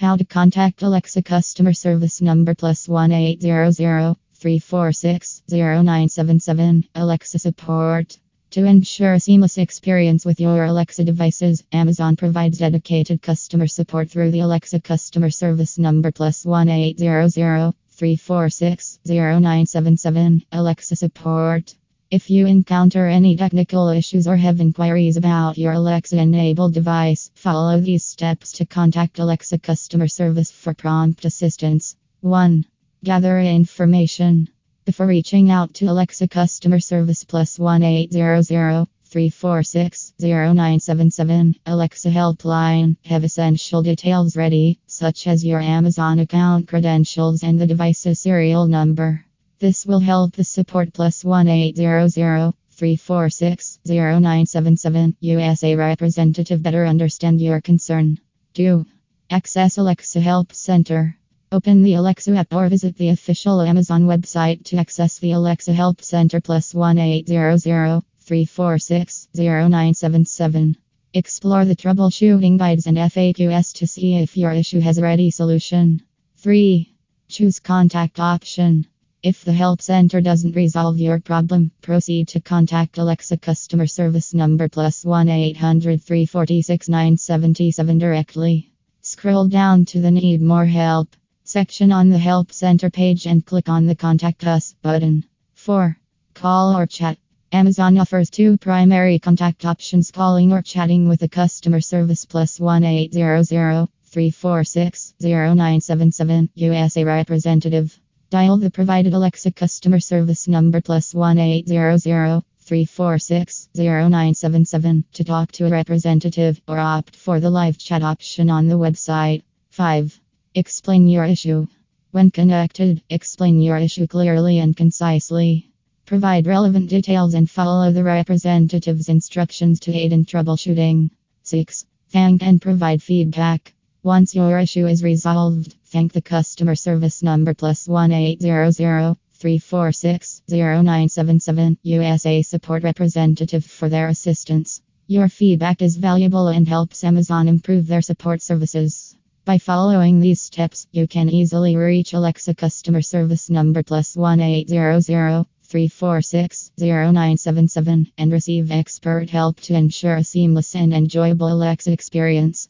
How to contact Alexa customer service number plus 1 800 346 0977 Alexa support. To ensure a seamless experience with your Alexa devices, Amazon provides dedicated customer support through the Alexa customer service number plus 1 800 346 0977 Alexa support. If you encounter any technical issues or have inquiries about your Alexa enabled device, follow these steps to contact Alexa customer service for prompt assistance. 1. Gather information. Before reaching out to Alexa customer service plus 1 800 346 0977 Alexa helpline, have essential details ready, such as your Amazon account credentials and the device's serial number. This will help the support plus 1 800 346 0977 USA representative better understand your concern. 2. Access Alexa Help Center. Open the Alexa app or visit the official Amazon website to access the Alexa Help Center plus 1 800 346 0977. Explore the troubleshooting guides and FAQs to see if your issue has a ready solution. 3. Choose contact option. If the help center doesn't resolve your problem, proceed to contact Alexa customer service number plus 1 800 346 977 directly. Scroll down to the Need More Help section on the Help Center page and click on the Contact Us button. 4. Call or chat. Amazon offers two primary contact options calling or chatting with a customer service plus 1 800 346 0977 USA representative. Dial the provided Alexa customer service number plus 1 800 346 0977 to talk to a representative or opt for the live chat option on the website. 5. Explain your issue. When connected, explain your issue clearly and concisely. Provide relevant details and follow the representative's instructions to aid in troubleshooting. 6. Thank and provide feedback. Once your issue is resolved, thank the customer service number plus 1 800 346 0977 USA support representative for their assistance. Your feedback is valuable and helps Amazon improve their support services. By following these steps, you can easily reach Alexa customer service number plus 1 800 346 0977 and receive expert help to ensure a seamless and enjoyable Alexa experience.